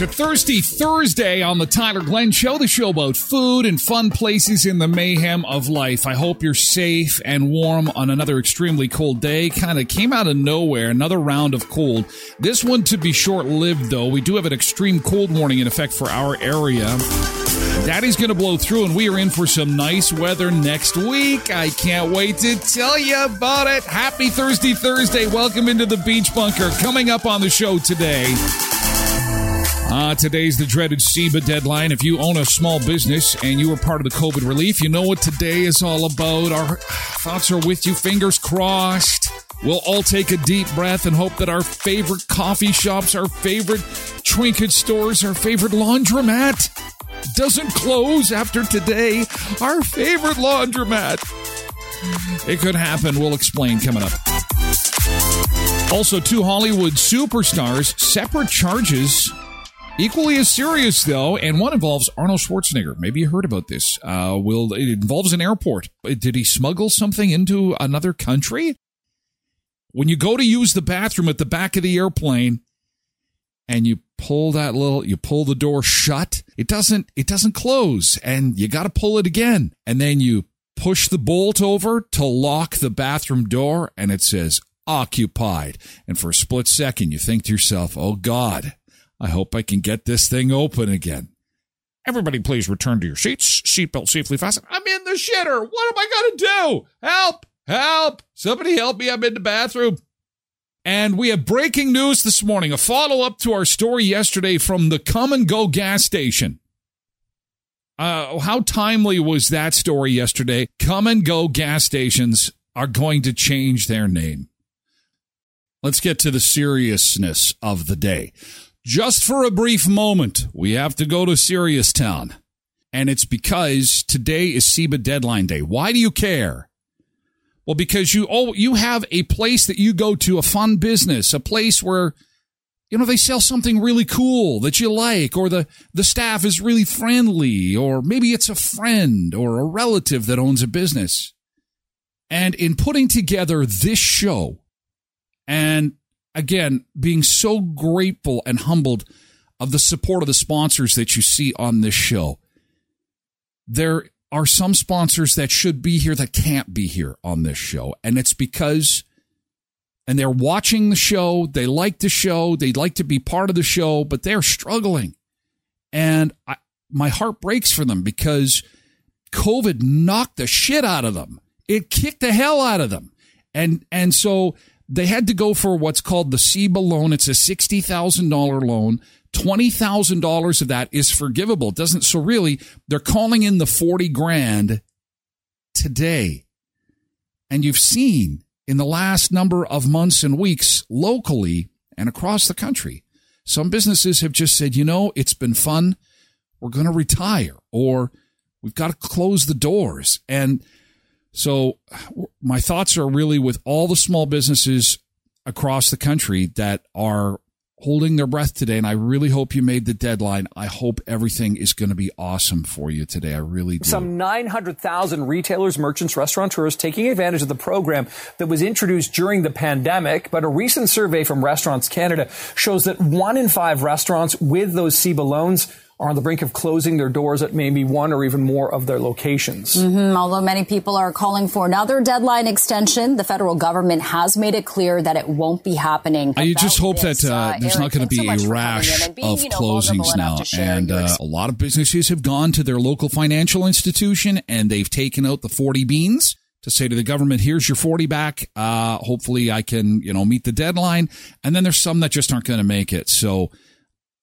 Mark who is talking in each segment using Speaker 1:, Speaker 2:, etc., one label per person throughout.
Speaker 1: It's a thirsty Thursday on the Tyler Glen Show, the show about food and fun places in the mayhem of life. I hope you're safe and warm on another extremely cold day. Kind of came out of nowhere, another round of cold. This one to be short lived, though. We do have an extreme cold warning in effect for our area. Daddy's going to blow through, and we are in for some nice weather next week. I can't wait to tell you about it. Happy Thursday, Thursday. Welcome into the Beach Bunker. Coming up on the show today. Uh, today's the dreaded CEBA deadline. If you own a small business and you were part of the COVID relief, you know what today is all about. Our thoughts are with you, fingers crossed. We'll all take a deep breath and hope that our favorite coffee shops, our favorite trinket stores, our favorite laundromat doesn't close after today. Our favorite laundromat. It could happen. We'll explain coming up. Also, two Hollywood superstars, separate charges Equally as serious, though, and one involves Arnold Schwarzenegger. Maybe you heard about this. Uh, will it involves an airport? Did he smuggle something into another country? When you go to use the bathroom at the back of the airplane, and you pull that little, you pull the door shut, it doesn't, it doesn't close, and you got to pull it again, and then you push the bolt over to lock the bathroom door, and it says occupied. And for a split second, you think to yourself, "Oh God." I hope I can get this thing open again. Everybody, please return to your seats. Seatbelt safely fastened. I'm in the shitter. What am I going to do? Help! Help! Somebody help me. I'm in the bathroom. And we have breaking news this morning, a follow up to our story yesterday from the Kum & Go gas station. Uh, how timely was that story yesterday? Kum & Go gas stations are going to change their name. Let's get to the seriousness of the day. Just for a brief moment, we have to go to Serious Town. And it's because today is CEBA deadline day. Why do you care? Well, because you oh you have a place that you go to, a fun business, a place where you know they sell something really cool that you like, or the the staff is really friendly, or maybe it's a friend or a relative that owns a business. And in putting together this show and again, being so grateful and humbled of the support of the sponsors that you see on this show. There are some sponsors that should be here that can't be here on this show. And it's because, and they're watching the show, they like the show, they'd like to be part of the show, but they're struggling. And I, my heart breaks for them because COVID knocked the shit out of them. It kicked the hell out of them. And, and so they had to go for what's called the CEBA loan. It's a $60,000 loan. $20,000 of that is forgivable. It doesn't, so really, they're calling in the 40 grand today. And you've seen in the last number of months and weeks locally and across the country, some businesses have just said, you know, it's been fun. We're going to retire or we've got to close the doors. And so my thoughts are really with all the small businesses across the country that are holding their breath today. And I really hope you made the deadline. I hope everything is going to be awesome for you today. I really do.
Speaker 2: Some 900,000 retailers, merchants, restaurateurs taking advantage of the program that was introduced during the pandemic. But a recent survey from Restaurants Canada shows that one in five restaurants with those CEBA loans are on the brink of closing their doors at maybe one or even more of their locations.
Speaker 3: Mm-hmm. Although many people are calling for another deadline extension, the federal government has made it clear that it won't be happening.
Speaker 1: I just hope this. that uh, uh, there's Eric, not going to be so a rash being, of you know, closings now. And uh, a lot of businesses have gone to their local financial institution and they've taken out the 40 beans to say to the government, here's your 40 back. Uh, hopefully I can, you know, meet the deadline. And then there's some that just aren't going to make it. So,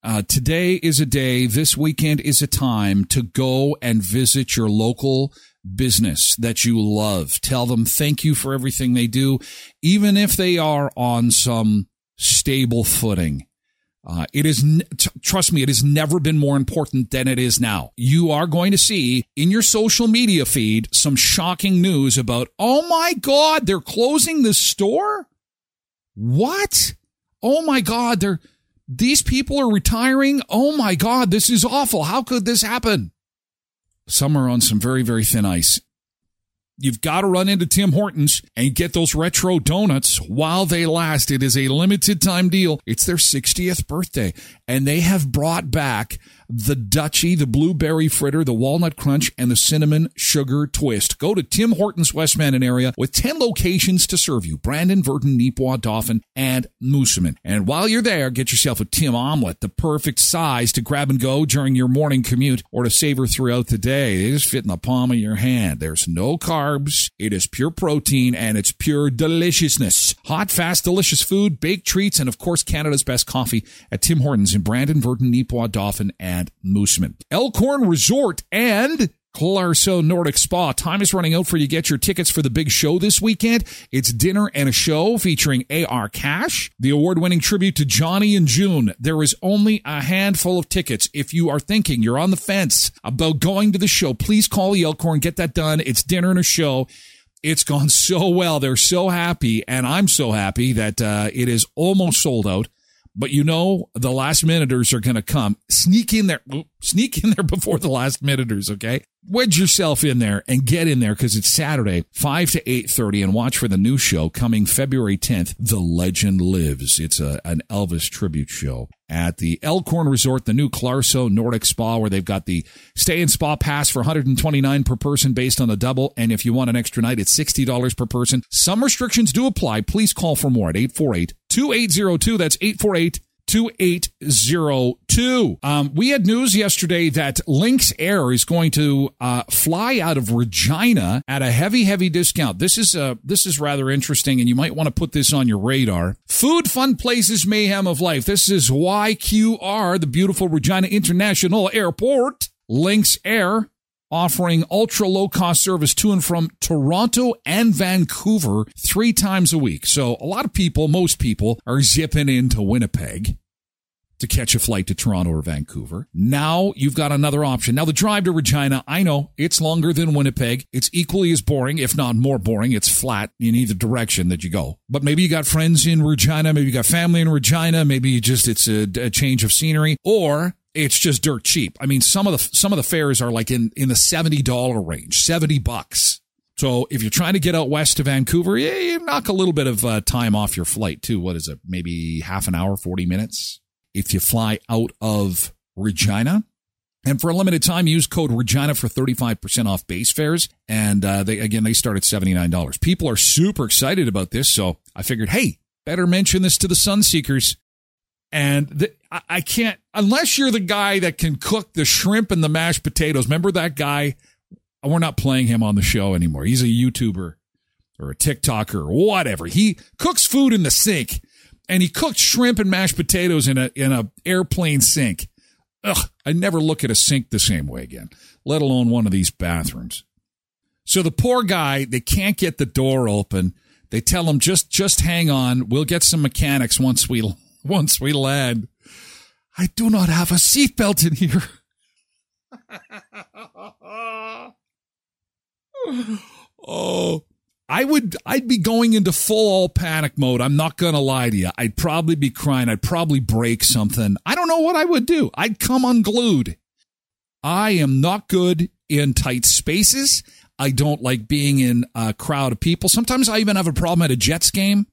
Speaker 1: uh, today is a day, this weekend is a time to go and visit your local business that you love. Tell them thank you for everything they do, even if they are on some stable footing. Uh, it is, trust me, it has never been more important than it is now. You are going to see in your social media feed some shocking news about, oh my God, they're closing the store? What? Oh my God, they're, these people are retiring. Oh my God, this is awful. How could this happen? Some are on some very, very thin ice. You've got to run into Tim Hortons and get those retro donuts while they last. It is a limited time deal. It's their 60th birthday. And they have brought back the Dutchie, the blueberry fritter, the walnut crunch, and the cinnamon sugar twist. Go to Tim Hortons Westmanton area with 10 locations to serve you. Brandon, Virden, Neepawa, Dauphin, and Moosomin. And while you're there, get yourself a Tim omelet, the perfect size to grab and go during your morning commute or to savor throughout the day. They just fit in the palm of your hand. There's no carbs. It is pure protein and it's pure deliciousness. Hot, fast, delicious food, baked treats, and of course, Canada's best coffee at Tim Hortons in Brandon, Virden, Neepawa, Dauphin, and Moosomin. Elkhorn Resort and Clarso Nordic Spa. Time is running out for you to get your tickets for the big show this weekend. It's dinner and a show featuring AR Cash, the award winning tribute to Johnny and June. There is only a handful of tickets. If you are thinking you're on the fence about going to the show, please call the Elkhorn, get that done. It's dinner and a show. It's gone so well. They're so happy, and I'm so happy that uh, it is almost sold out. But you know, the last minuters are going to come. Sneak in there, sneak in there before the last minuters. Okay. Wedge yourself in there and get in there because it's Saturday, 5 to 8.30 and watch for the new show coming February 10th. The Legend Lives. It's a, an Elvis tribute show at the Elkhorn Resort, the new Clarso Nordic Spa, where they've got the stay and spa pass for 129 per person based on the double. And if you want an extra night, it's $60 per person. Some restrictions do apply. Please call for more at 848 2802. That's 848 2802. Um, we had news yesterday that Lynx Air is going to uh, fly out of Regina at a heavy, heavy discount. This is uh, this is rather interesting, and you might want to put this on your radar. Food, fun places, mayhem of life. This is YQR, the beautiful Regina International Airport. Lynx Air offering ultra low cost service to and from Toronto and Vancouver three times a week. So a lot of people, most people are zipping into Winnipeg to catch a flight to Toronto or Vancouver. Now you've got another option. Now the drive to Regina, I know it's longer than Winnipeg. It's equally as boring, if not more boring. It's flat in either direction that you go. But maybe you got friends in Regina, maybe you got family in Regina, maybe just it's a, a change of scenery, or it's just dirt cheap. I mean, some of the some of the fares are like in in the seventy dollar range, seventy bucks. So if you're trying to get out west to Vancouver, yeah, you knock a little bit of uh, time off your flight too. What is it? Maybe half an hour, forty minutes. If you fly out of Regina, and for a limited time, use code Regina for 35% off base fares. And uh, they again, they start at $79. People are super excited about this. So I figured, hey, better mention this to the Sunseekers. And the, I, I can't, unless you're the guy that can cook the shrimp and the mashed potatoes. Remember that guy? We're not playing him on the show anymore. He's a YouTuber or a TikToker or whatever. He cooks food in the sink and he cooked shrimp and mashed potatoes in a, in a airplane sink. Ugh, I never look at a sink the same way again, let alone one of these bathrooms. So the poor guy, they can't get the door open. They tell him just just hang on. We'll get some mechanics once we once we land. I do not have a seatbelt in here. oh, I would I'd be going into full all panic mode. I'm not going to lie to you. I'd probably be crying. I'd probably break something. I don't know what I would do. I'd come unglued. I am not good in tight spaces. I don't like being in a crowd of people. Sometimes I even have a problem at a Jets game.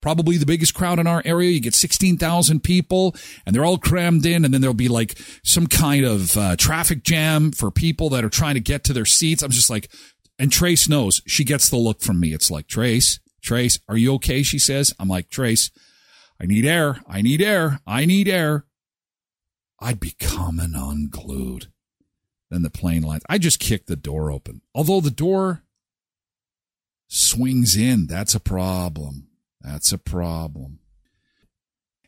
Speaker 1: Probably the biggest crowd in our area. You get 16,000 people and they're all crammed in. And then there'll be like some kind of uh, traffic jam for people that are trying to get to their seats. I'm just like, and Trace knows she gets the look from me. It's like, Trace, Trace, are you okay? She says. I'm like, Trace, I need air. I need air. I need air. I'd be coming unglued. Then the plane lands. I just kick the door open. Although the door swings in, that's a problem. That's a problem.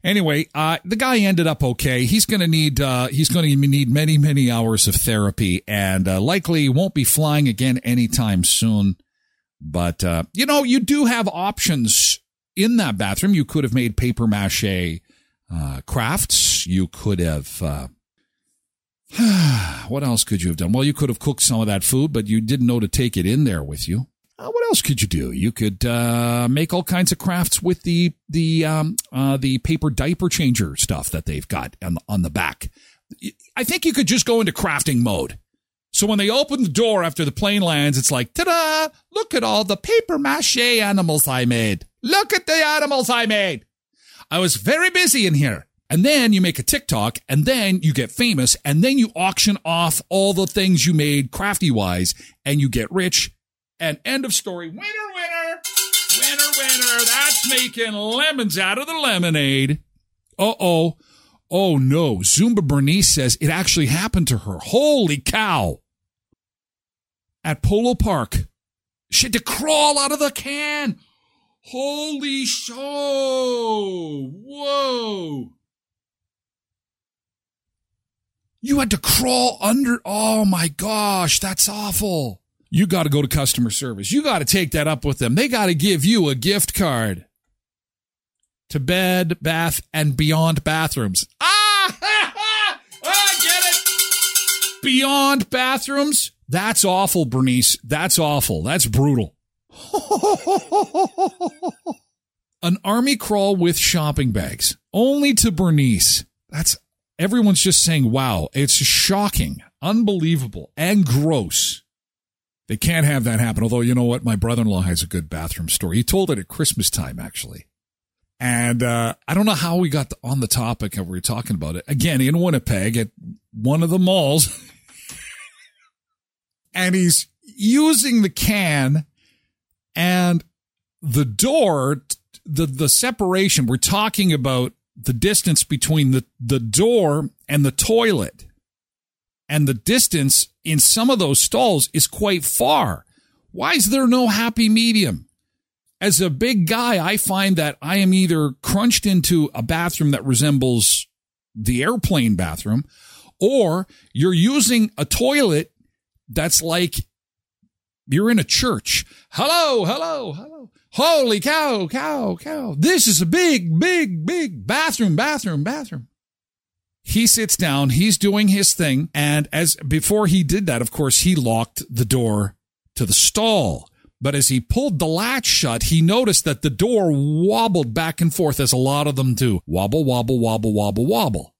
Speaker 1: Anyway, uh, the guy ended up okay. He's going to need uh, he's going to need many many hours of therapy, and uh, likely won't be flying again anytime soon. But uh, you know, you do have options in that bathroom. You could have made paper mache uh, crafts. You could have. Uh, what else could you have done? Well, you could have cooked some of that food, but you didn't know to take it in there with you. Uh, what else could you do? You could uh, make all kinds of crafts with the the um, uh, the paper diaper changer stuff that they've got on the, on the back. I think you could just go into crafting mode. So when they open the door after the plane lands, it's like, ta-da! Look at all the paper mache animals I made. Look at the animals I made. I was very busy in here. And then you make a TikTok and then you get famous and then you auction off all the things you made crafty wise and you get rich. And end of story. Winner, winner, winner, winner. That's making lemons out of the lemonade. Uh oh. Oh no. Zumba Bernice says it actually happened to her. Holy cow. At Polo Park. She had to crawl out of the can. Holy show. Whoa. You had to crawl under. Oh my gosh, that's awful. You got to go to customer service. You got to take that up with them. They got to give you a gift card to bed, bath, and beyond bathrooms. Ah! I get it. Beyond bathrooms? That's awful, Bernice. That's awful. That's brutal. An army crawl with shopping bags. Only to Bernice. That's everyone's just saying, wow, it's shocking, unbelievable, and gross. They can't have that happen. Although, you know what? My brother in law has a good bathroom story. He told it at Christmas time, actually. And uh, I don't know how we got on the topic of we were talking about it. Again, in Winnipeg at one of the malls. and he's using the can and the door, the, the separation, we're talking about the distance between the, the door and the toilet. And the distance in some of those stalls is quite far. Why is there no happy medium? As a big guy, I find that I am either crunched into a bathroom that resembles the airplane bathroom, or you're using a toilet that's like you're in a church. Hello, hello, hello. Holy cow, cow, cow. This is a big, big, big bathroom, bathroom, bathroom. He sits down, he's doing his thing. And as before he did that, of course, he locked the door to the stall. But as he pulled the latch shut, he noticed that the door wobbled back and forth as a lot of them do. Wobble, wobble, wobble, wobble, wobble.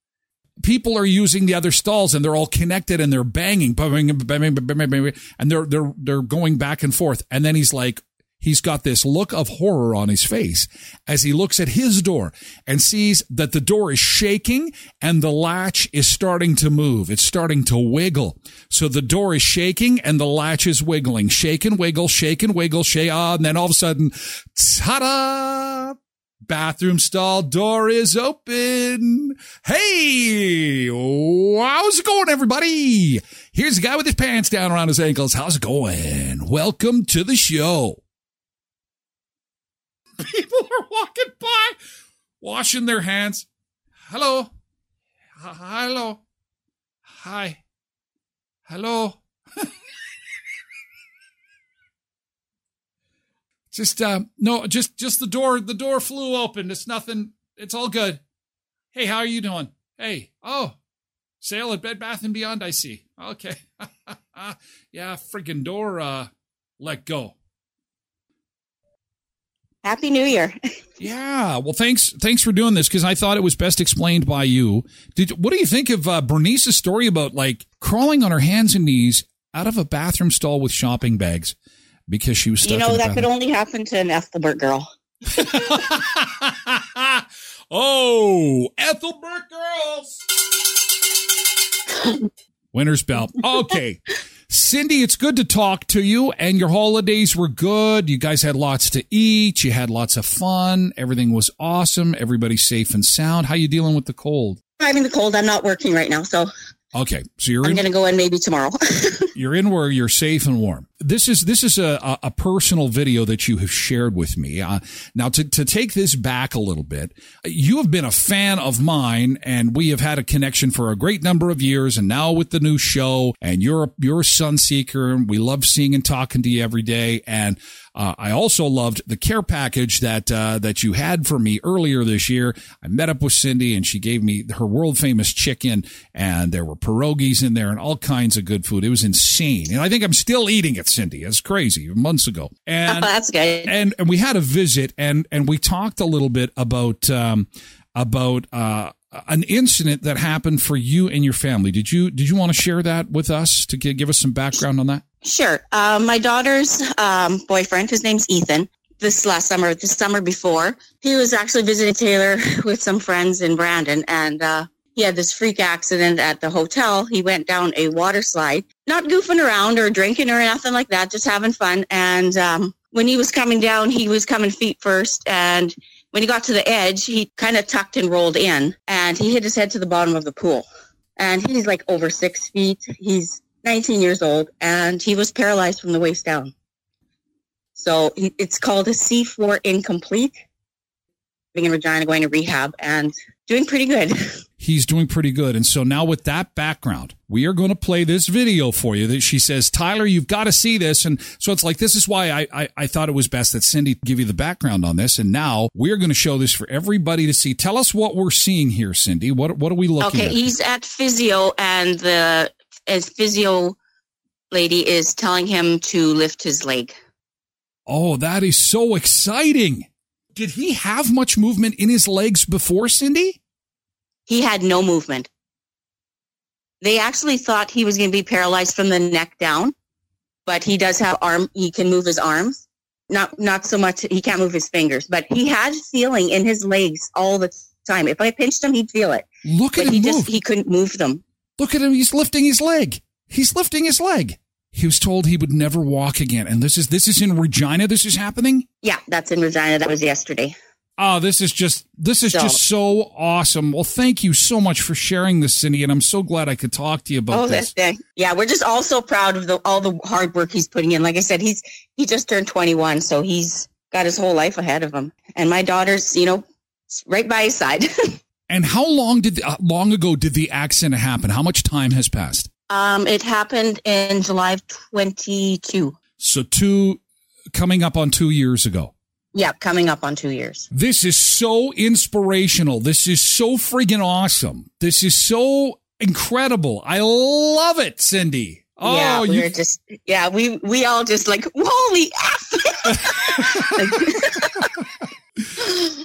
Speaker 1: People are using the other stalls and they're all connected and they're banging, and they're, they're, they're going back and forth. And then he's like, he's got this look of horror on his face as he looks at his door and sees that the door is shaking and the latch is starting to move. It's starting to wiggle. So the door is shaking and the latch is wiggling. Shake and wiggle, shake and wiggle, shake. Ah, and then all of a sudden, ta-da! Bathroom stall door is open. Hey, how's it going, everybody? Here's a guy with his pants down around his ankles. How's it going? Welcome to the show. People are walking by, washing their hands. Hello. H- hello. Hi. Hello. just uh no, just just the door the door flew open. It's nothing. It's all good. Hey, how are you doing? Hey. Oh. Sale at Bed Bath and Beyond, I see. Okay. yeah, friggin' door uh let go.
Speaker 4: Happy New Year.
Speaker 1: yeah. Well, thanks. Thanks for doing this because I thought it was best explained by you. Did what do you think of uh, Bernice's story about like crawling on her hands and knees out of a bathroom stall with shopping bags because she was stuck?
Speaker 4: You know that could only happen to an Ethelbert girl.
Speaker 1: oh, Ethelbert girls. Winner's belt. Okay. Cindy, it's good to talk to you and your holidays were good. You guys had lots to eat. You had lots of fun. Everything was awesome. Everybody's safe and sound. How you dealing with the cold?
Speaker 4: I'm having the cold. I'm not working right now. So
Speaker 1: Okay, so you're
Speaker 4: I'm
Speaker 1: in,
Speaker 4: to go in maybe tomorrow.
Speaker 1: you're in where you're safe and warm. This is this is a, a personal video that you have shared with me. Uh, now to to take this back a little bit, you have been a fan of mine, and we have had a connection for a great number of years. And now with the new show, and you're a, you're a sun seeker, and we love seeing and talking to you every day. And uh, I also loved the care package that uh, that you had for me earlier this year. I met up with Cindy, and she gave me her world famous chicken, and there were pierogies in there, and all kinds of good food. It was insane, and I think I'm still eating it, Cindy. It's crazy, months ago. And
Speaker 4: that's good.
Speaker 1: And and we had a visit, and and we talked a little bit about um, about. Uh, an incident that happened for you and your family. Did you did you want to share that with us to give, give us some background on that?
Speaker 4: Sure. Um, my daughter's um, boyfriend, his name's Ethan. this last summer, this summer before. He was actually visiting Taylor with some friends in Brandon and uh, he had this freak accident at the hotel. He went down a water slide, not goofing around or drinking or nothing like that, just having fun. And um, when he was coming down, he was coming feet first. And when he got to the edge, he kind of tucked and rolled in and he hit his head to the bottom of the pool. And he's like over six feet. He's 19 years old and he was paralyzed from the waist down. So it's called a C4 incomplete. Being in Regina, going to rehab and doing pretty good.
Speaker 1: He's doing pretty good. And so now with that background, we are going to play this video for you that she says, Tyler, you've got to see this. And so it's like, this is why I, I, I thought it was best that Cindy give you the background on this. And now we're going to show this for everybody to see. Tell us what we're seeing here, Cindy. What, what are we looking
Speaker 4: okay,
Speaker 1: at?
Speaker 4: Okay. He's at physio and the, as physio lady is telling him to lift his leg.
Speaker 1: Oh, that is so exciting. Did he have much movement in his legs before, Cindy?
Speaker 4: He had no movement. They actually thought he was going to be paralyzed from the neck down, but he does have arm. He can move his arms. Not not so much. He can't move his fingers, but he had feeling in his legs all the time. If I pinched him, he'd feel it.
Speaker 1: Look at
Speaker 4: but
Speaker 1: him
Speaker 4: he
Speaker 1: move.
Speaker 4: just he couldn't move them.
Speaker 1: Look at him. He's lifting his leg. He's lifting his leg. He was told he would never walk again. And this is this is in Regina. This is happening.
Speaker 4: Yeah, that's in Regina. That was yesterday.
Speaker 1: Oh, this is just this is
Speaker 4: So-
Speaker 1: just so awesome. Well, thank you so much for sharing this, Cindy, and I'm so glad I could talk to you about
Speaker 4: Oh,
Speaker 1: this.
Speaker 4: thing. Yeah, we're just all so proud of the all the hard work he's putting in. Like I said, he's he just turned 21, so he's got his whole life ahead of him. And my daughter's, you know, right by his side.
Speaker 1: And how long did uh, long ago did the accident happen? How much time has passed?
Speaker 4: Um, it happened in July of 22.
Speaker 1: So two coming up on 2 years ago.
Speaker 4: Yeah, coming up on two years.
Speaker 1: This is so inspirational. This is so friggin' awesome. This is so incredible. I love it, Cindy. Oh,
Speaker 4: yeah, we
Speaker 1: you,
Speaker 4: were just yeah, we we all just like holy f.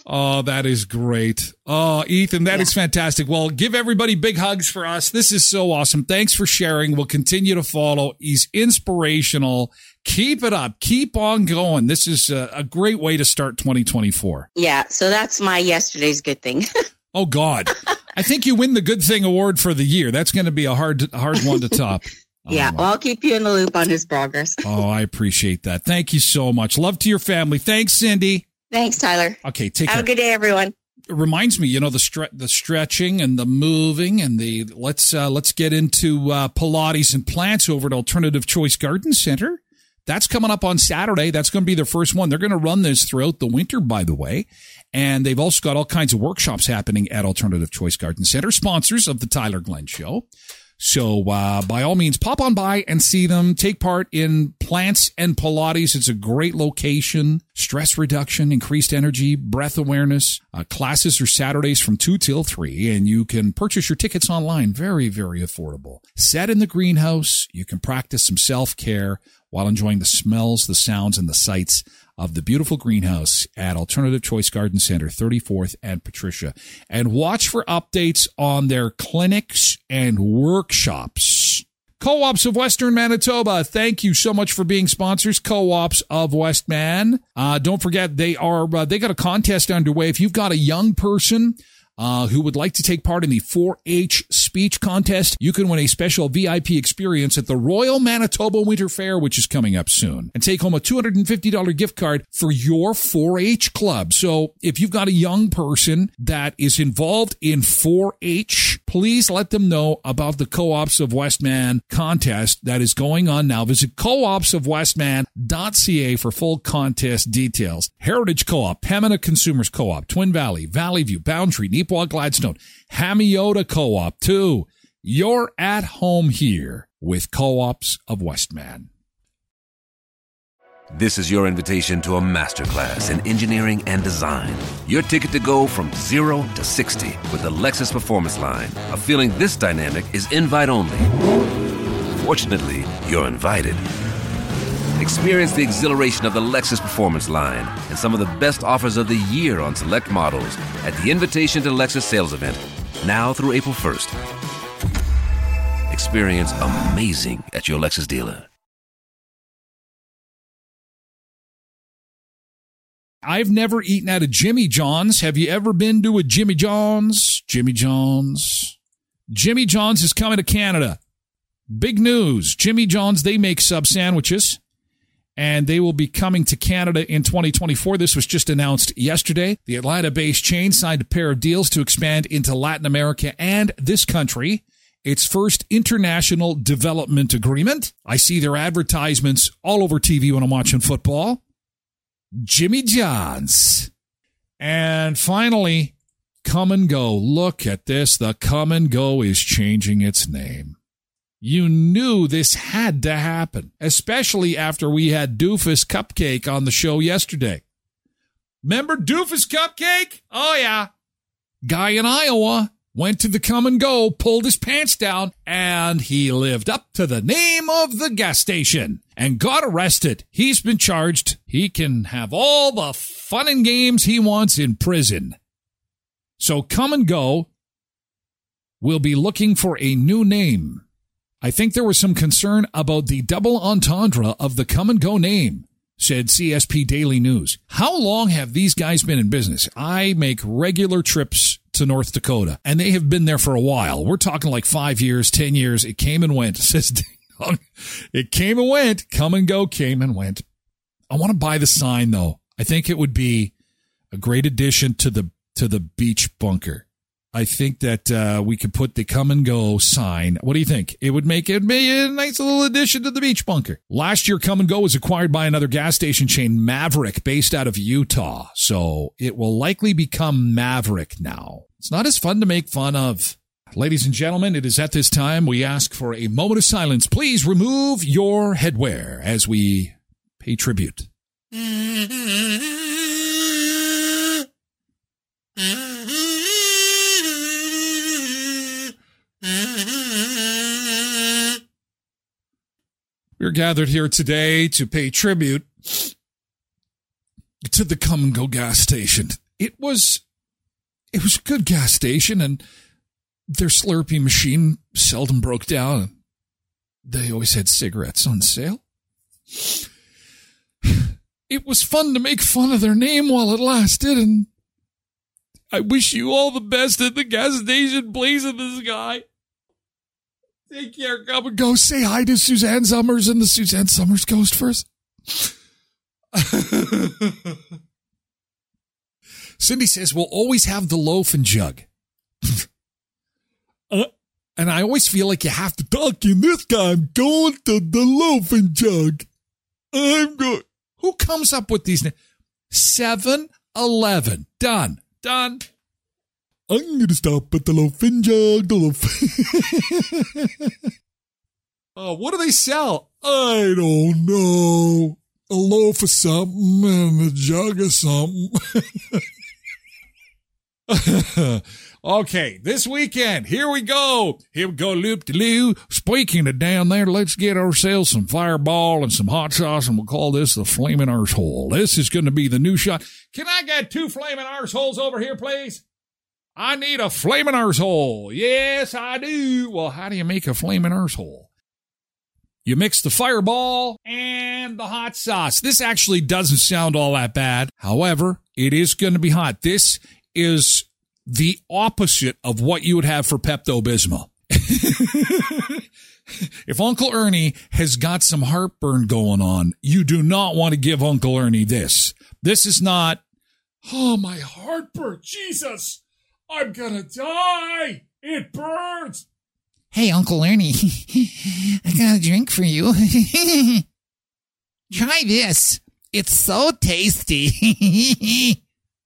Speaker 1: oh, that is great. Oh, Ethan, that is fantastic. Well, give everybody big hugs for us. This is so awesome. Thanks for sharing. We'll continue to follow. He's inspirational. Keep it up. Keep on going. This is a, a great way to start 2024.
Speaker 4: yeah, so that's my yesterday's good thing.
Speaker 1: Oh God. I think you win the good thing award for the year. That's going to be a hard, hard one to top.
Speaker 4: yeah,
Speaker 1: Oh,
Speaker 4: well, I'll keep you in the loop on his progress.
Speaker 1: Oh, I appreciate that. Thank you so much. Love to your family. Thanks, Cindy.
Speaker 4: Thanks, Tyler.
Speaker 1: Okay, take
Speaker 4: Have
Speaker 1: care.
Speaker 4: a good day, everyone.
Speaker 1: it reminds me, you know, the stre- the stretching and the moving and the let's uh, let's get into uh, Pilates and plants over at Alternative Choice Garden Center. That's coming up on Saturday. That's going to be their first one. They're going to run this throughout the winter, by the way. And they've also got all kinds of workshops happening at Alternative Choice Garden Center, sponsors of the Tyler Glen Show. So, uh, by all means, pop on by and see them. Take part in plants and Pilates. It's a great location. Stress reduction, increased energy, breath awareness. Uh, classes are Saturdays from 2 till 3, and you can purchase your tickets online. Very, very affordable. Set in the greenhouse. You can practice some self care while enjoying the smells, the sounds, and the sights of the beautiful greenhouse at Alternative Choice Garden Center, 34th and Patricia. And watch for updates on their clinics and workshops. Co-ops of Western Manitoba, thank you so much for being sponsors. Co-ops of Westman. Uh, don't forget they are uh, they got a contest underway. If you've got a young person uh, who would like to take part in the 4-H speech contest, you can win a special VIP experience at the Royal Manitoba Winter Fair, which is coming up soon, and take home a $250 gift card for your 4-H club. So if you've got a young person that is involved in 4-H, please let them know about the Co-ops of Westman contest that is going on now. Visit co-opsofwestman.ca for full contest details. Heritage Co-op, Pembina Consumers Co-op, Twin Valley, Valley View, Boundary, Neepawa Gladstone, Hamiota Co-op, too. You're at home here with Co-ops of Westman.
Speaker 5: This is your invitation to a masterclass in engineering and design. Your ticket to go from zero to 60 with the Lexus Performance Line. A feeling this dynamic is invite only. Fortunately, you're invited. Experience the exhilaration of the Lexus Performance Line and some of the best offers of the year on select models at the Invitation to Lexus sales event, now through April 1st. Experience amazing at your Lexus dealer.
Speaker 1: I've never eaten at a Jimmy John's. Have you ever been to a Jimmy John's? Jimmy John's. Jimmy John's is coming to Canada. Big news. Jimmy John's, they make sub sandwiches and they will be coming to Canada in 2024. This was just announced yesterday. The Atlanta based chain signed a pair of deals to expand into Latin America and this country. Its first international development agreement. I see their advertisements all over TV when I'm watching football. Jimmy John's. And finally, Kum & Go. Look at this. The Kum & Go is changing its name. You knew this had to happen, especially after we had Doofus Cupcake on the show yesterday. Remember Doofus Cupcake? Oh, yeah. Guy in Iowa went to the Kum & Go, pulled his pants down, and he lived up to the name of the gas station and got arrested. He's been charged. He can have all the fun and games he wants in prison. So Kum & Go We'll be looking for a new name. I think there was some concern about the double entendre of the Kum & Go name, said CSP Daily News. How long have these guys been in business? I make regular trips to North Dakota and they have been there for a while. We're talking like five years, 10 years. It came and went. Says it came and went. Kum & Go came and went. I want to buy the sign though. I think it would be a great addition to the to the beach bunker. I think that uh, we could put the Kum & Go sign. What do you think? It would make it be a nice little addition to the beach bunker. Last year, Kum & Go was acquired by another gas station chain, Maverik, based out of Utah. So it will likely become Maverik now. It's not as fun to make fun of. Ladies and gentlemen, it is at this time we ask for a moment of silence. Please remove your headwear as we pay tribute. We're gathered here today to pay tribute to the Kum & Go gas station. It was it was a good gas station and their Slurpee machine seldom broke down. They always had cigarettes on sale. It was fun to make fun of their name while it lasted, and I wish you all the best at the gas station, blaze of this guy. Take care. Kum & Go. Say hi to Suzanne Somers and the Suzanne Somers Ghost first. Cindy says we'll always have the loaf and jug. uh, and I always feel like you have to talk in this guy. I'm going to the loaf and jug. I'm going. Who comes up with these names? 7 Eleven. Done. Done. I'm gonna stop at the loaf and jug. The loaf. oh, uh, what do they sell? I don't know. A loaf of something and a jug of something. okay, this weekend, here we go. Here we go, loop de loo. Speaking of down there, let's get ourselves some fireball and some hot sauce, and we'll call this the flaming arsehole. This is going to be the new shot. Can I get two flaming arseholes over here, please? I need a flaming arsehole. Yes, I do. Well, how do you make a flaming arsehole? You mix the fireball and the hot sauce. This actually doesn't sound all that bad. However, it is going to be hot. This is the opposite of what you would have for Pepto Bismol. if Uncle Ernie has got some heartburn going on, you do not want to give Uncle Ernie this. This is not, oh, my heartburn, Jesus. I'm gonna die! It burns!
Speaker 6: Hey, Uncle Ernie, I got a drink for you. Try this. It's so tasty.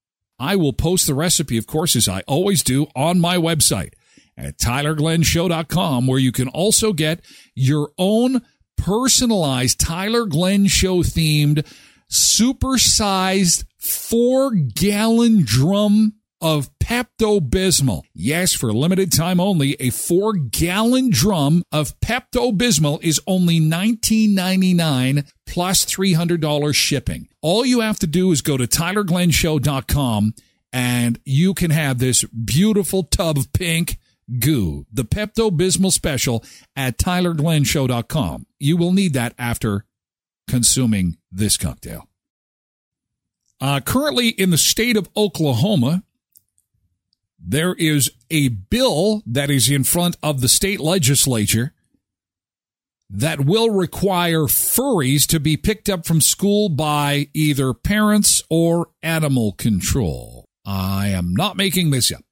Speaker 1: I will post the recipe, of course, as I always do, on my website at tylerglenshow.com, where you can also get your own personalized Tyler Glen Show themed supersized four gallon drum of Pepto Bismol. Yes, for limited time only, a four gallon drum of Pepto Bismol is only $19.99 plus $300 shipping. All you have to do is go to TylerGlenShow.com and you can have this beautiful tub of pink goo, the Pepto Bismol special at TylerGlenShow.com. You will need that after consuming this cocktail. Uh, currently in the state of Oklahoma, there is a bill that is in front of the state legislature that will require furries to be picked up from school by either parents or animal control. I am not making this up.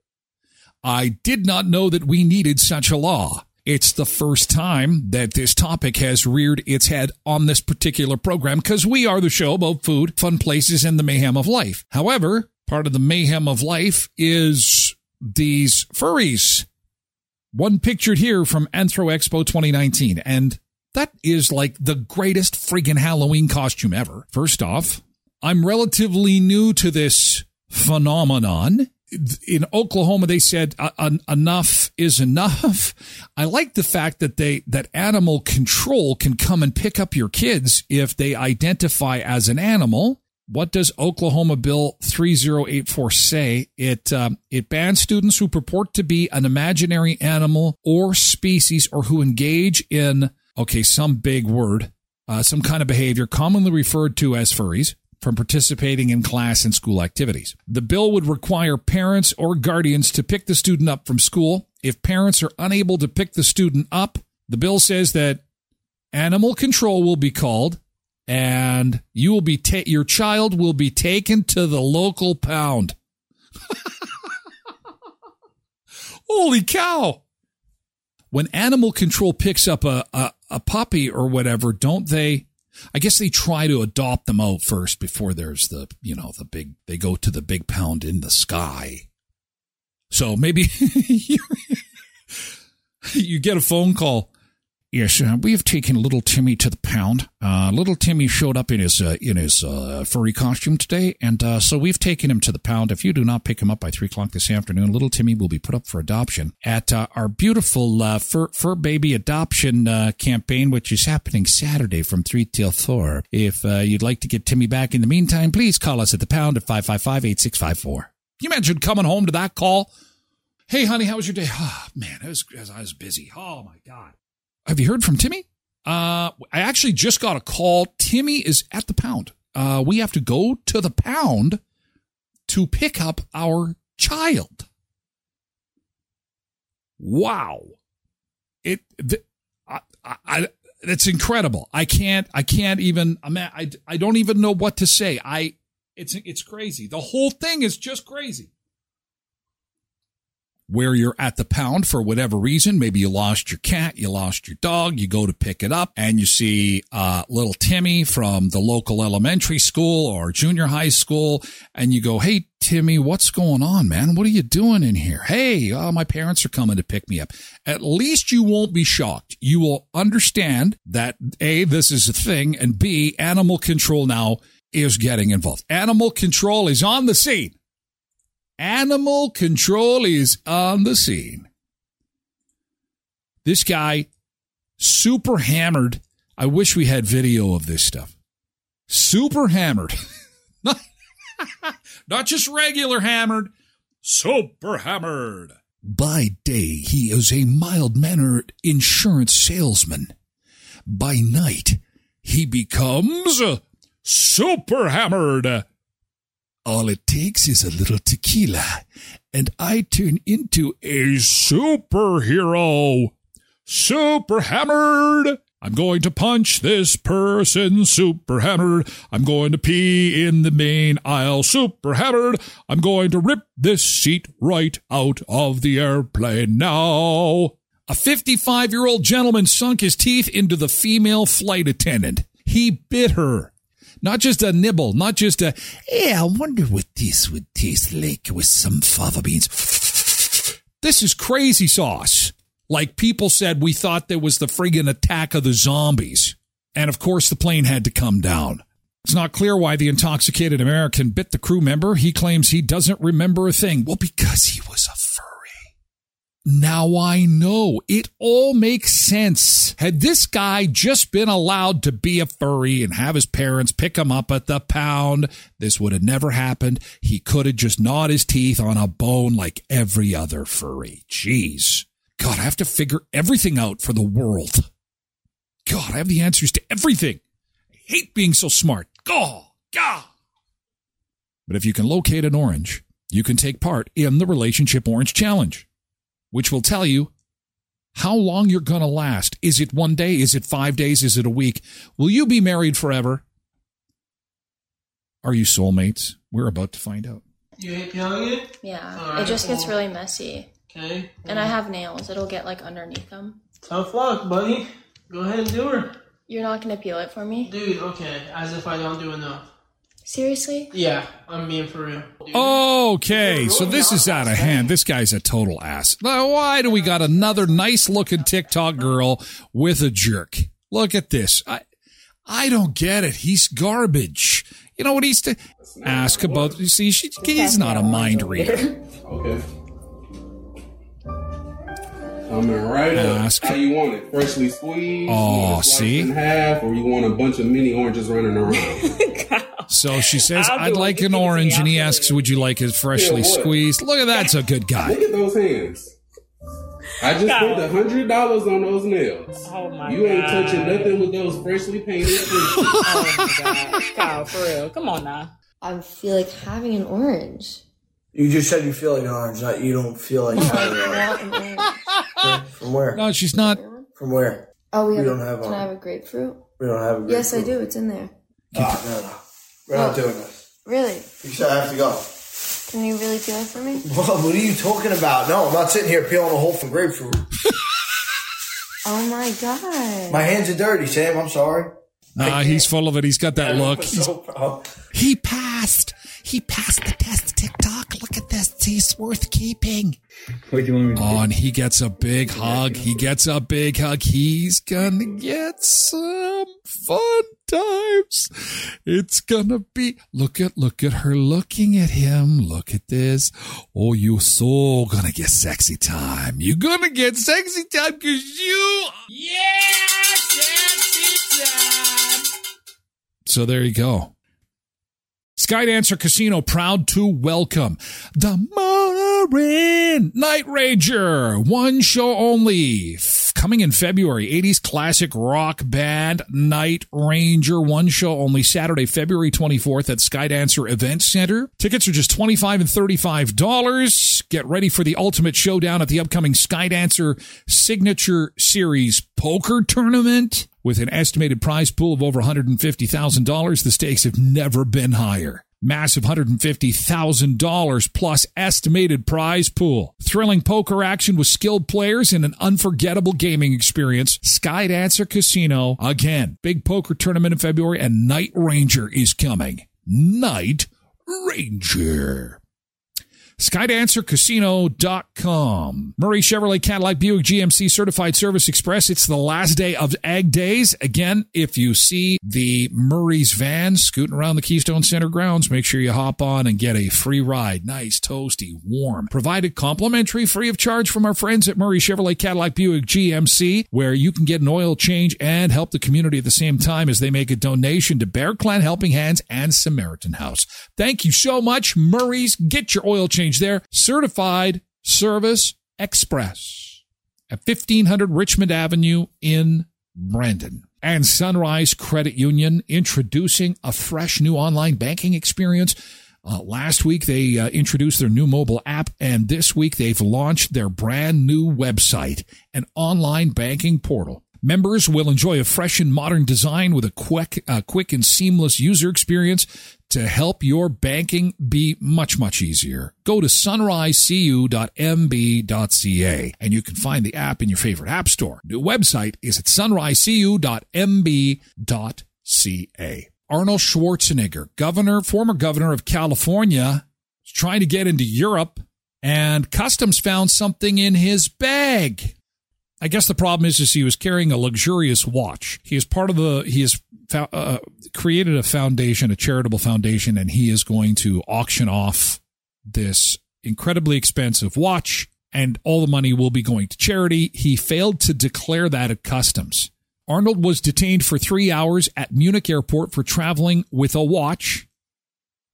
Speaker 1: I did not know that we needed such a law. It's the first time that this topic has reared its head on this particular program because we are the show about food, fun places, and the mayhem of life. However, part of the mayhem of life is these furries. One pictured here from Anthro Expo 2019. And that is like the greatest friggin' Halloween costume ever. First off, I'm relatively new to this phenomenon. In Oklahoma, they said uh, enough is enough. I like the fact that they that animal control can come and pick up your kids if they identify as an animal what does Oklahoma Bill 3084 say? It um, it bans students who purport to be an imaginary animal or species or who engage in okay some big word, uh, some kind of behavior commonly referred to as furries from participating in class and school activities. The bill would require parents or guardians to pick the student up from school. If parents are unable to pick the student up, the bill says that animal control will be called and you will be ta- your child will be taken to the local pound. Holy cow! When animal control picks up a, a, a puppy or whatever, don't they? I guess they try to adopt them out first before there's the, you know, the big, they go to the big pound in the sky. So maybe you get a phone call. Yes, uh, we have taken little Timmy to the pound. Uh, little Timmy showed up in his uh, in his uh, furry costume today, and uh, so we've taken him to the pound. If you do not pick him up by three o'clock this afternoon, little Timmy will be put up for adoption at uh, our beautiful fur fur baby adoption campaign, which is happening Saturday from three till four. If you'd like to get Timmy back in the meantime, please call us at the pound at 555-8654. You imagine coming home to that call? Hey, honey, how was your day? Oh, man, I was, I was busy. Oh, my God. Have you heard from Timmy? Uh, I actually just got a call. Timmy is at the pound. Uh, we have to go to the pound to pick up our child. Wow. It, the, I, I, it's incredible. I can't, I can't even, I'm, I, I don't even know what to say. I, it's, it's crazy. The whole thing is just crazy where you're at the pound for whatever reason. Maybe you lost your cat, you lost your dog, you go to pick it up and you see uh, little Timmy from the local elementary school or junior high school and you go, Hey, Timmy, what's going on, man? What are you doing in here? Hey, uh, my parents are coming to pick me up. At least you won't be shocked. You will understand that A, this is a thing and B, animal control now is getting involved. Animal control is on the scene. Animal control is on the scene. This guy, super hammered. I wish we had video of this stuff. Super hammered. Not just regular hammered, super hammered. By day, he is a mild mannered insurance salesman. By night, he becomes uh, super hammered all it takes is a little tequila, and I turn into a superhero. Super hammered! I'm going to punch this person super hammered. I'm going to pee in the main aisle super hammered. I'm going to rip this seat right out of the airplane now. A 55 year old gentleman sunk his teeth into the female flight attendant. He bit her. Not just a nibble, not just a, yeah, I wonder what this would taste like with some fava beans. This is crazy sauce. Like people said, we thought there was the friggin' attack of the zombies. And of course, the plane had to come down. It's not clear why the intoxicated American bit the crew member. He claims he doesn't remember a thing. Well, because he was a now I know. It all makes sense. Had this guy just been allowed to be a furry and have his parents pick him up at the pound, this would have never happened. He could have just gnawed his teeth on a bone like every other furry. Jeez. God, I have to figure everything out for the world. God, I have the answers to everything. I hate being so smart. God, God. But if you can locate an orange, you can take part in the Relationship Orange Challenge, which will tell you how long you're going to last. Is it one day? Is it five days? Is it a week? Will you be married forever? Are you soulmates? We're about to find out.
Speaker 7: You ain't feeling it?
Speaker 8: Yeah,
Speaker 7: Alright,
Speaker 8: it just gets really messy.
Speaker 7: Okay.
Speaker 8: And I have nails. It'll get like underneath them.
Speaker 7: Tough luck, buddy. Go ahead and do her.
Speaker 8: You're not gonna peel it for me?
Speaker 7: Dude, okay. As if I don't do enough.
Speaker 8: Seriously?
Speaker 7: Yeah, I'm being for real. Dude.
Speaker 1: Okay, so this is out of hand. This guy's a total ass. Now, why do we got another nice looking TikTok girl with a jerk? Look at this. I, I don't get it. He's garbage. You know what he's to ask about? You see, she, he's not a mind reader.
Speaker 9: Okay. Coming right
Speaker 1: Ask-
Speaker 9: up. How you want it? Freshly squeezed?
Speaker 1: Oh,
Speaker 9: you want it sliced
Speaker 1: see?
Speaker 9: In half, or you want a bunch of mini oranges running around?
Speaker 1: So she says,
Speaker 10: I'll
Speaker 1: I'd like an
Speaker 10: Give it to me.
Speaker 1: orange, and he asks, Would you like it freshly
Speaker 9: Yeah,
Speaker 1: squeezed? Look at that. That's a good guy.
Speaker 9: Look at those hands. I just
Speaker 10: Kyle.
Speaker 9: spent a hundred dollars on those nails.
Speaker 10: Oh my god.
Speaker 9: you ain't
Speaker 10: God.
Speaker 9: touching nothing with those freshly painted. feet.
Speaker 10: Oh my god, Kyle, for real. Come on now.
Speaker 11: I feel like having an orange.
Speaker 12: You just said you feel like an orange, not you don't feel like having an
Speaker 11: I want an orange.
Speaker 12: orange. From where?
Speaker 1: No, she's not.
Speaker 12: From where?
Speaker 11: Oh, we,
Speaker 12: We
Speaker 11: have
Speaker 12: don't
Speaker 11: a,
Speaker 12: have
Speaker 11: Can I have a grapefruit?
Speaker 12: We don't have a grapefruit.
Speaker 11: Yes, I do. It's in there.
Speaker 12: Ah, no, no. We're not doing this.
Speaker 11: Really?
Speaker 12: You said I have to go.
Speaker 11: Can you really peel it for me?
Speaker 12: What, what are you talking about? No, I'm not sitting here peeling a hole from grapefruit.
Speaker 11: Oh my god.
Speaker 12: My hands are dirty, Sam. I'm sorry.
Speaker 1: Nah, he's full of it. He's got that look.
Speaker 12: So.
Speaker 6: He passed. He passed the test, TikTok. Look at this. He's worth keeping.
Speaker 13: What do you want me to
Speaker 1: Oh, and he gets a big hug. He gets a big hug. He's gonna get some fun times. It's gonna be. Look at, look at her looking at him. Look at this. Oh, you so gonna get sexy time. You gonna get sexy time because you. Yeah, sexy time. So there you go. Skydancer Casino proud to welcome the Marin Night Ranger. One show only. Coming in February, 80s classic rock band Night Ranger. One show only Saturday, February 24th at Skydancer Event Center. Tickets are just 25 and $35. Get ready for the ultimate showdown at the upcoming Skydancer Signature Series Poker Tournament. With an estimated prize pool of over $150,000, the stakes have never been higher. Massive $150,000 plus estimated prize pool. Thrilling poker action with skilled players and an unforgettable gaming experience. Skydancer Casino. Again, big poker tournament in February and Night Ranger is coming. Night Ranger. SkydancerCasino.com. Murray Chevrolet Cadillac Buick GMC Certified Service Express. It's the last day of Ag Days. Again, if you see the Murray's van scooting around the Keystone Center grounds, make sure you hop on and get a free ride. Nice, toasty, warm. Provided complimentary, free of charge from our friends at Murray Chevrolet Cadillac Buick GMC, where you can get an oil change and help the community at the same time as they make a donation to Bear Clan Helping Hands and Samaritan House. Thank you so much, Murray's. Get your oil change there. Certified Service Express at 1500 Richmond Avenue in Brandon. And Sunrise Credit Union introducing a fresh new online banking experience. Uh, last week they uh, introduced their new mobile app, and this week they've launched their brand new website, an online banking portal. Members will enjoy a fresh and modern design with a quick, uh, quick and seamless user experience to help your banking be much, much easier. Go to sunrisecu.mb.ca and you can find the app in your favorite app store. New website is at sunrisecu.mb.ca. Arnold Schwarzenegger, governor, former governor of California, is trying to get into Europe and customs found something in his bag. I guess the problem is, is he was carrying a luxurious watch. He is part of the, he has uh, created a foundation, a charitable foundation, and he is going to auction off this incredibly expensive watch and all the money will be going to charity. He failed to declare that at customs. Arnold was detained for three hours at Munich airport for traveling with a watch.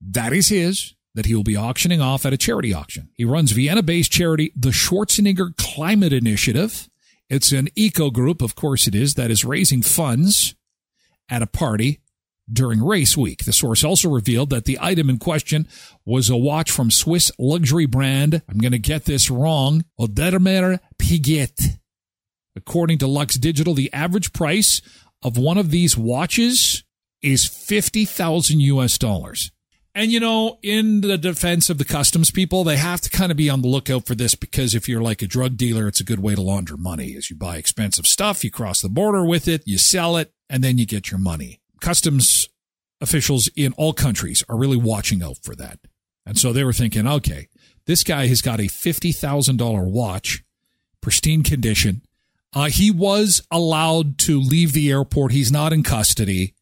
Speaker 1: That is his, that he will be auctioning off at a charity auction. He runs Vienna based charity, the Schwarzenegger Climate Initiative. It's an eco group, of course it is, that is raising funds at a party during race week. The source also revealed that the item in question was a watch from Swiss luxury brand. I'm going to get this wrong. Audemars Piguet. According to Luxe Digital, the average price of one of these watches is 50,000 US dollars. And you know, in the defense of the customs people, they have to kind of be on the lookout for this because if you're like a drug dealer, it's a good way to launder money. As you buy expensive stuff, you cross the border with it, you sell it, and then you get your money. Customs officials in all countries are really watching out for that. And so they were thinking, okay, this guy has got a $50,000 watch, pristine condition. Uh, he was allowed to leave the airport. He's not in custody.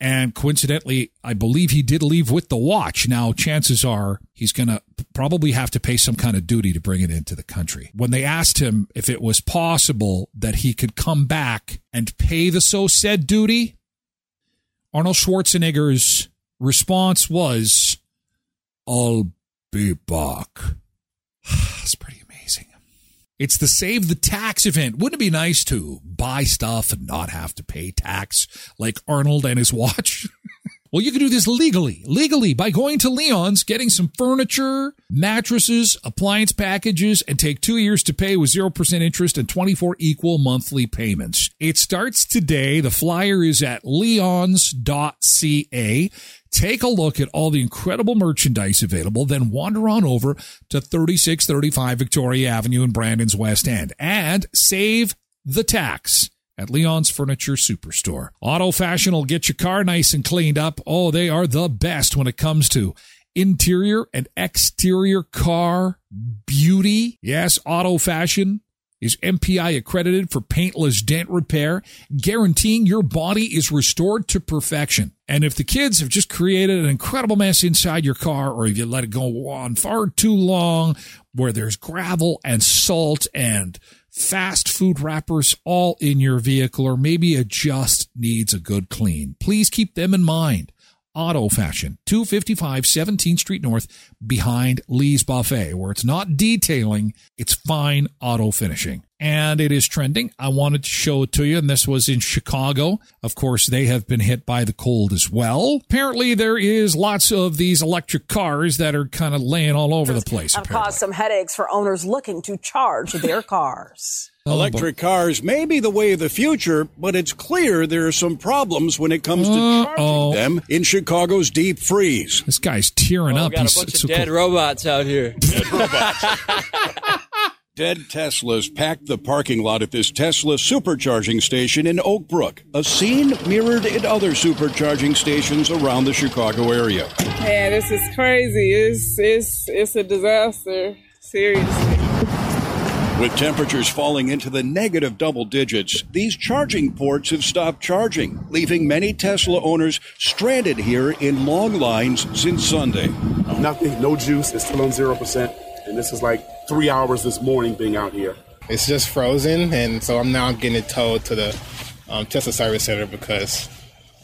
Speaker 1: And coincidentally, I believe he did leave with the watch. Now, chances are he's going to probably have to pay some kind of duty to bring it into the country. When they asked him if it was possible that he could come back and pay the so said duty, Arnold Schwarzenegger's response was, I'll be back. That's pretty. It's the Save the Tax event. Wouldn't it be nice to buy stuff and not have to pay tax like Arnold and his watch? well, you can do this legally, legally by going to Leon's, getting some furniture, mattresses, appliance packages, and take two years to pay with 0% interest and 24 equal monthly payments. It starts today. The flyer is at leons.ca. Take a look at all the incredible merchandise available, then wander on over to 3635 Victoria Avenue in Brandon's West End and save the tax at Leon's Furniture Superstore. Auto Fashion will get your car nice and cleaned up. Oh, they are the best when it comes to interior and exterior car beauty. Yes, Auto Fashion is MPI accredited for paintless dent repair, guaranteeing your body is restored to perfection. And if the kids have just created an incredible mess inside your car, or if you let it go on far too long, where there's gravel and salt and fast food wrappers all in your vehicle, or maybe it just needs a good clean, please keep them in mind. Auto Fashion, 255 17th Street North, behind Lee's Buffet, where it's not detailing, it's fine auto finishing. And it is trending. I wanted to show it to you, and this was in Chicago. Of course, they have been hit by the cold as well. Apparently, there is lots of these electric cars that are kind of laying all over the place.
Speaker 13: Have caused some headaches for owners looking to charge their cars.
Speaker 1: Oh,
Speaker 14: Electric cars may be the way of the future, but it's clear there are some problems when it comes to
Speaker 1: Uh-oh.
Speaker 14: charging them in Chicago's deep freeze.
Speaker 1: This guy's tearing
Speaker 15: Oh,
Speaker 1: up.
Speaker 15: got a
Speaker 1: He's
Speaker 15: bunch of
Speaker 1: so
Speaker 15: dead
Speaker 1: cool.
Speaker 15: robots out here.
Speaker 14: Dead Teslas packed the parking lot at this Tesla supercharging station in Oak Brook, a scene mirrored in other supercharging stations around the Chicago area.
Speaker 10: Man, this is crazy. It's it's it's a disaster. Seriously.
Speaker 14: With temperatures falling into the negative double digits, these charging ports have stopped charging, leaving many Tesla owners stranded here in long lines since Sunday.
Speaker 16: Nothing, no juice. It's still on zero percent, and this is like three hours this morning being out here.
Speaker 17: It's just frozen, and so I'm now getting it towed to the um, Tesla service center because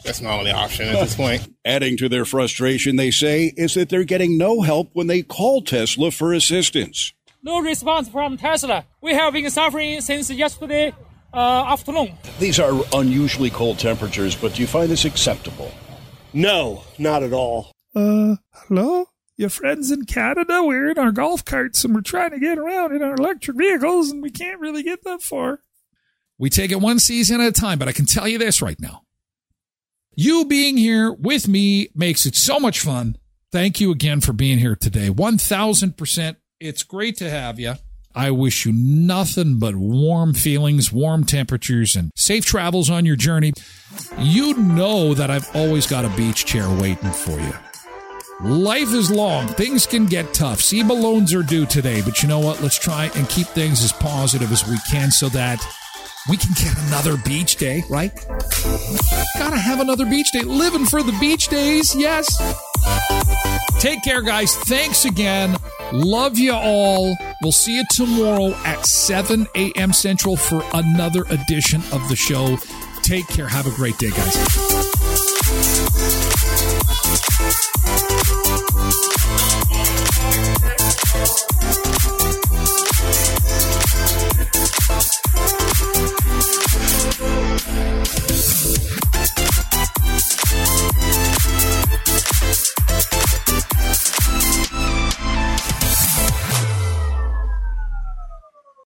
Speaker 17: that's my only option at this point.
Speaker 14: Adding to their frustration, they say, is that they're getting no help when they call Tesla for assistance.
Speaker 18: No response from Tesla. We have been suffering since yesterday uh, afternoon.
Speaker 14: These are unusually cold temperatures, but do you find this acceptable?
Speaker 19: No, not at all.
Speaker 1: Uh, hello? Your friends in Canada? We're in our golf carts and we're trying to get around in our electric vehicles and we can't really get that far. We take it one season at a time, but I can tell you this right now. You being here with me makes it so much fun. Thank you again for being here today. 1000%. It's great to have you. I wish you nothing but warm feelings, warm temperatures, and safe travels on your journey. You know that I've always got a beach chair waiting for you. Life is long. Things can get tough. CEBA loans are due today, but you know what? Let's try and keep things as positive as we can so that we can get another beach day, right? Gotta have another beach day. Living for the beach days, yes. Take care, guys. Thanks again. Love you all. We'll see you tomorrow at 7 a.m. Central for another edition of the show. Take care. Have a great day, guys.
Speaker 20: Thank